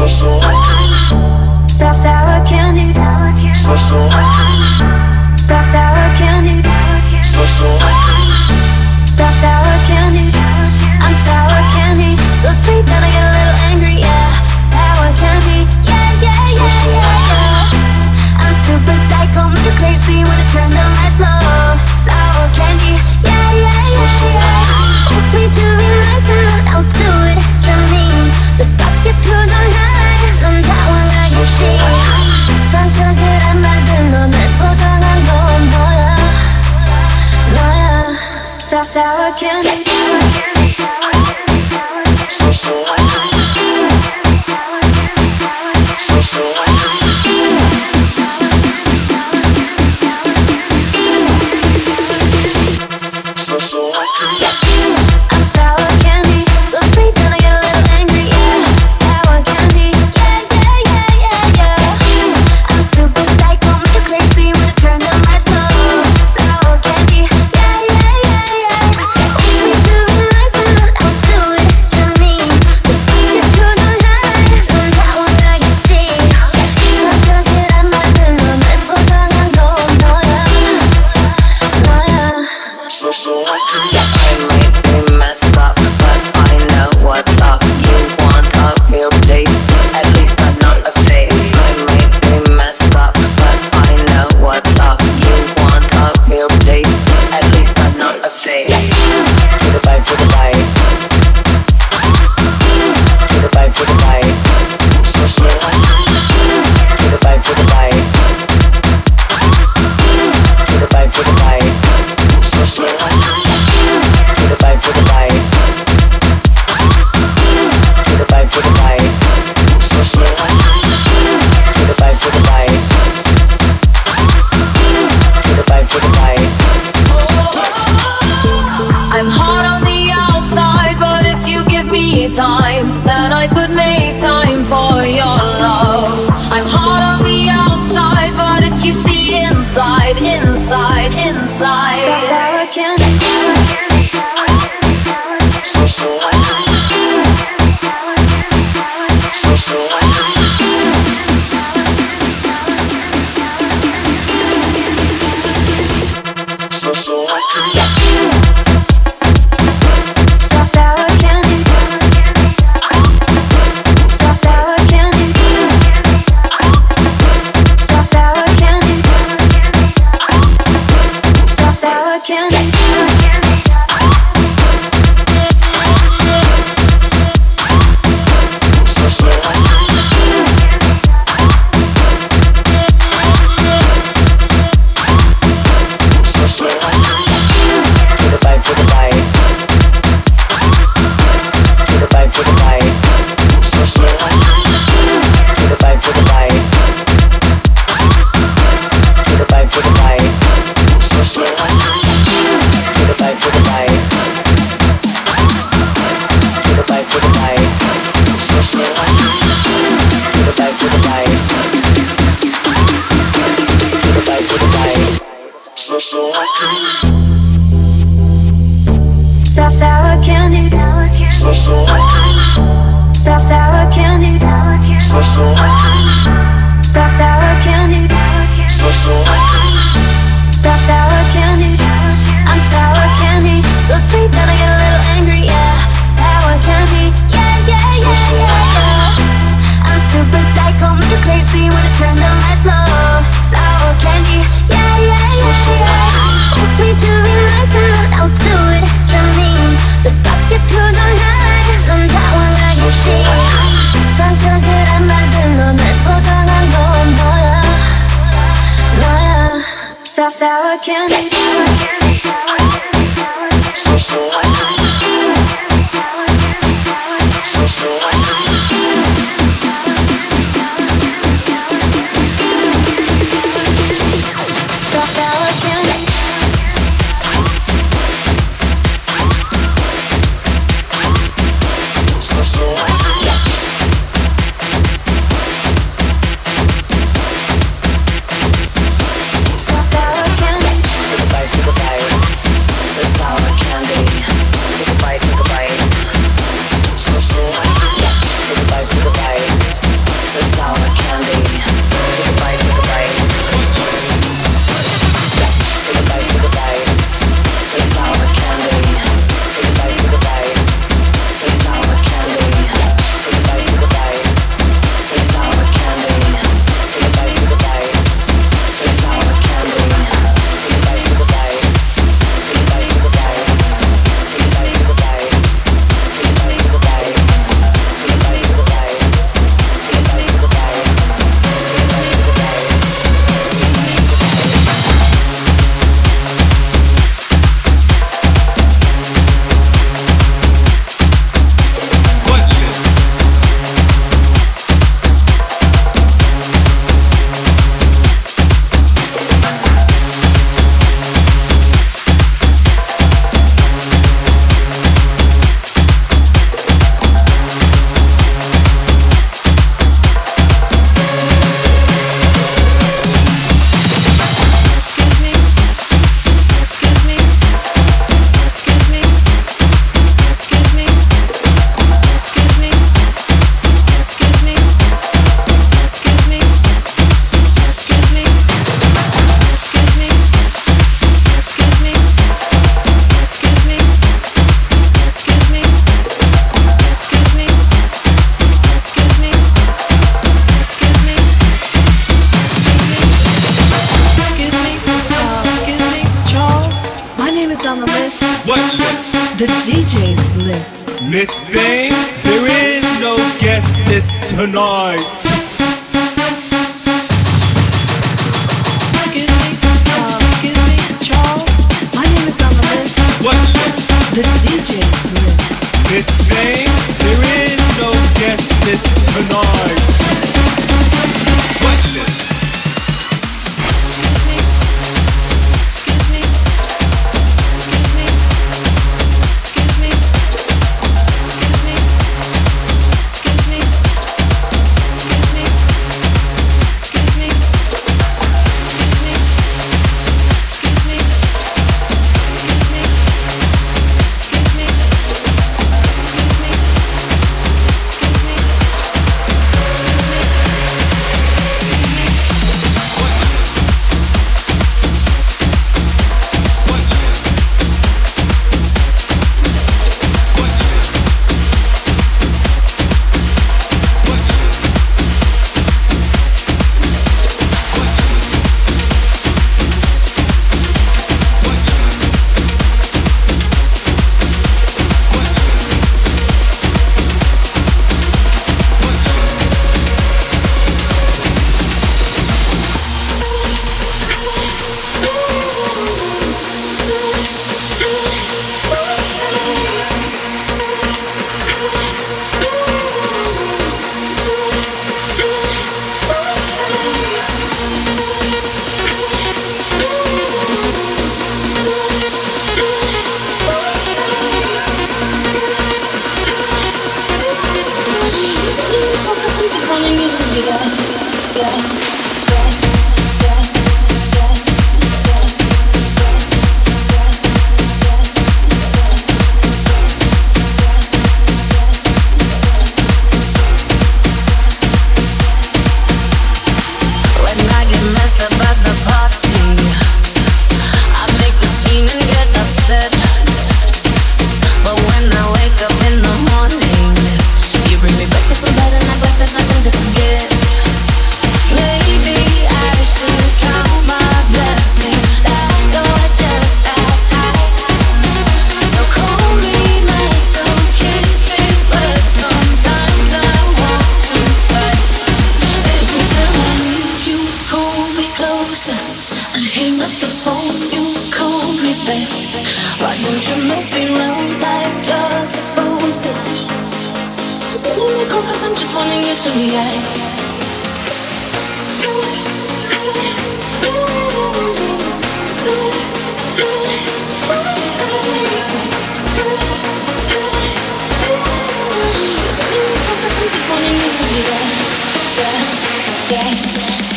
So sour candy. So sour candy. So sour candy. So sour candy. So sour.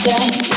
Yeah.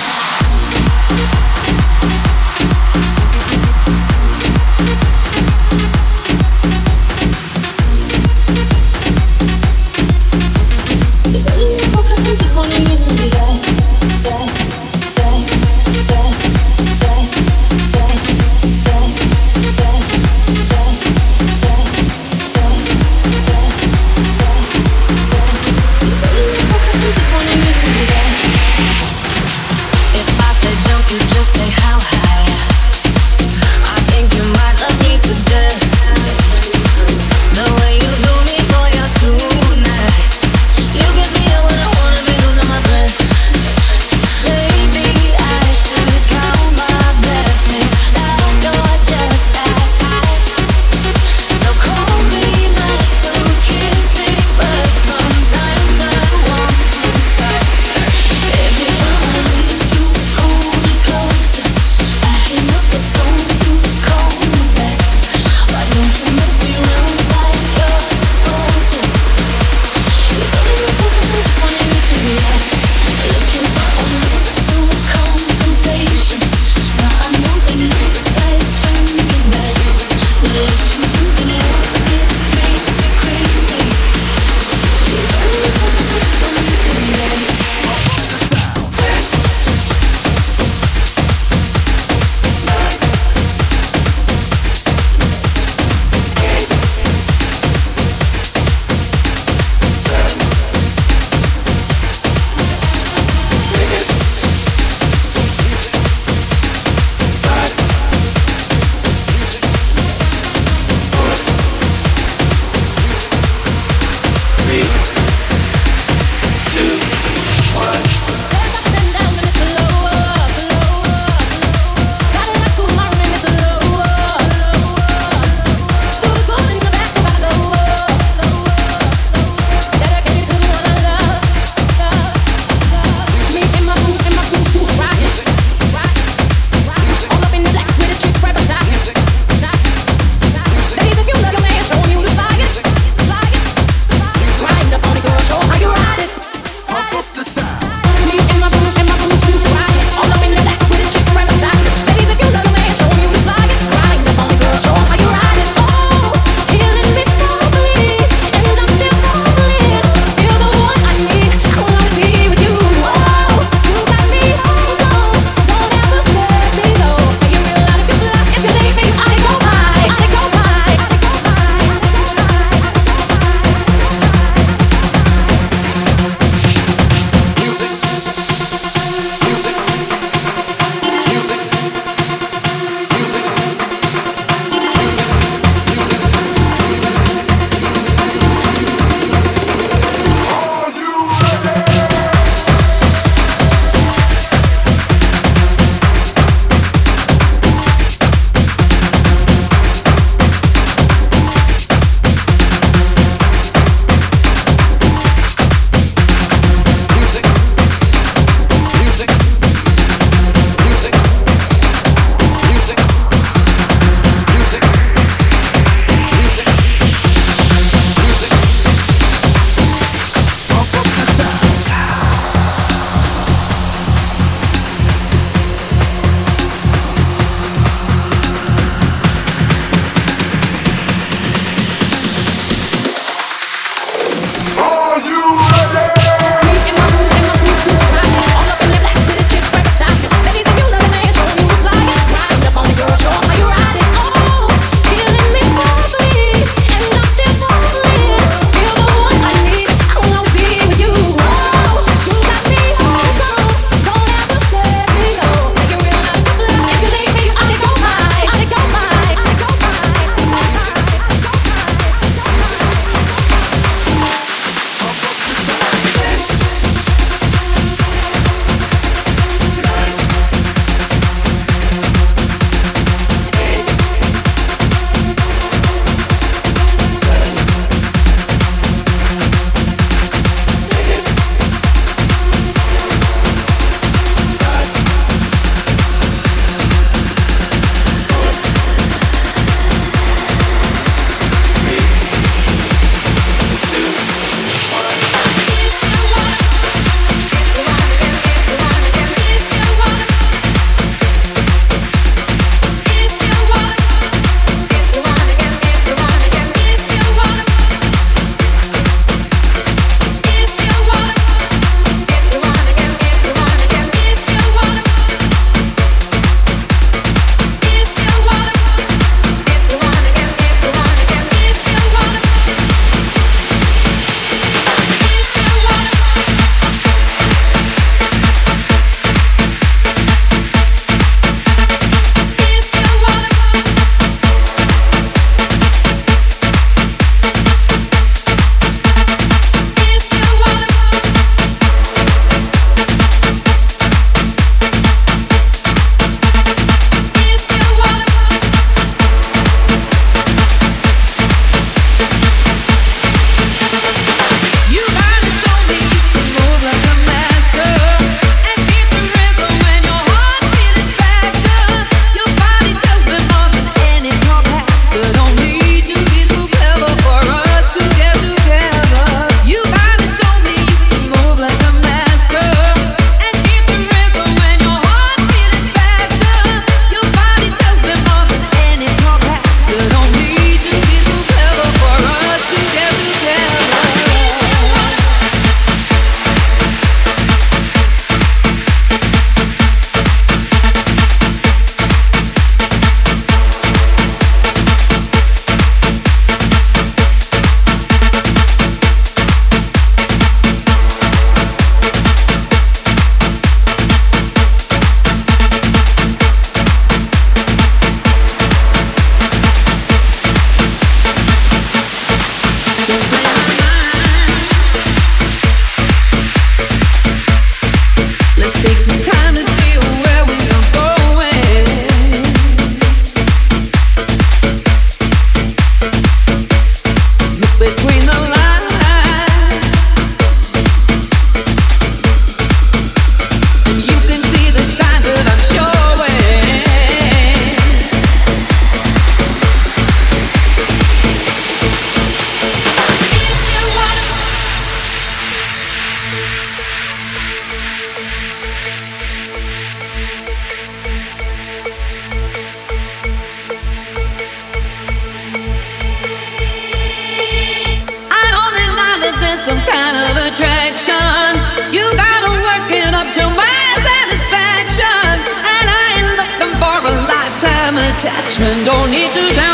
Attachment. Don't need to